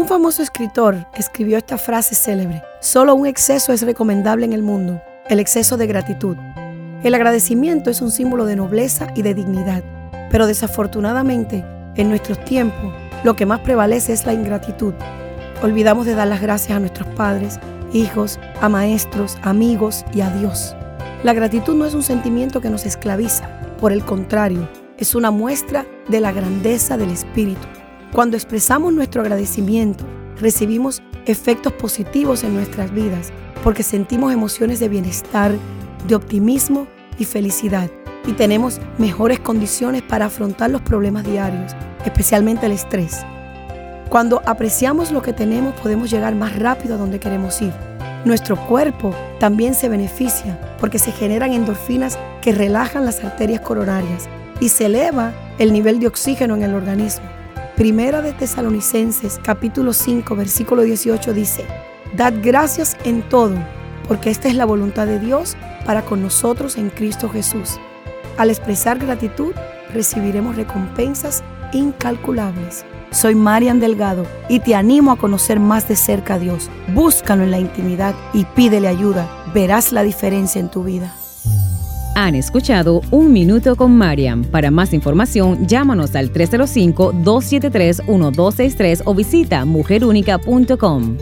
Un famoso escritor escribió esta frase célebre, solo un exceso es recomendable en el mundo, el exceso de gratitud. El agradecimiento es un símbolo de nobleza y de dignidad, pero desafortunadamente, en nuestros tiempos, lo que más prevalece es la ingratitud. Olvidamos de dar las gracias a nuestros padres, hijos, a maestros, amigos y a Dios. La gratitud no es un sentimiento que nos esclaviza, por el contrario, es una muestra de la grandeza del Espíritu. Cuando expresamos nuestro agradecimiento, recibimos efectos positivos en nuestras vidas, porque sentimos emociones de bienestar, de optimismo y felicidad, y tenemos mejores condiciones para afrontar los problemas diarios, especialmente el estrés. Cuando apreciamos lo que tenemos podemos llegar más rápido a donde queremos ir. Nuestro cuerpo también se beneficia porque se generan endorfinas que relajan las arterias coronarias y se eleva el nivel de oxígeno en el organismo. Primera de Tesalonicenses capítulo 5 versículo 18 dice, Dad gracias en todo, porque esta es la voluntad de Dios para con nosotros en Cristo Jesús. Al expresar gratitud, recibiremos recompensas incalculables. Soy Marian Delgado y te animo a conocer más de cerca a Dios. Búscalo en la intimidad y pídele ayuda. Verás la diferencia en tu vida. Han escuchado Un Minuto con Mariam. Para más información, llámanos al 305-273-1263 o visita mujerúnica.com.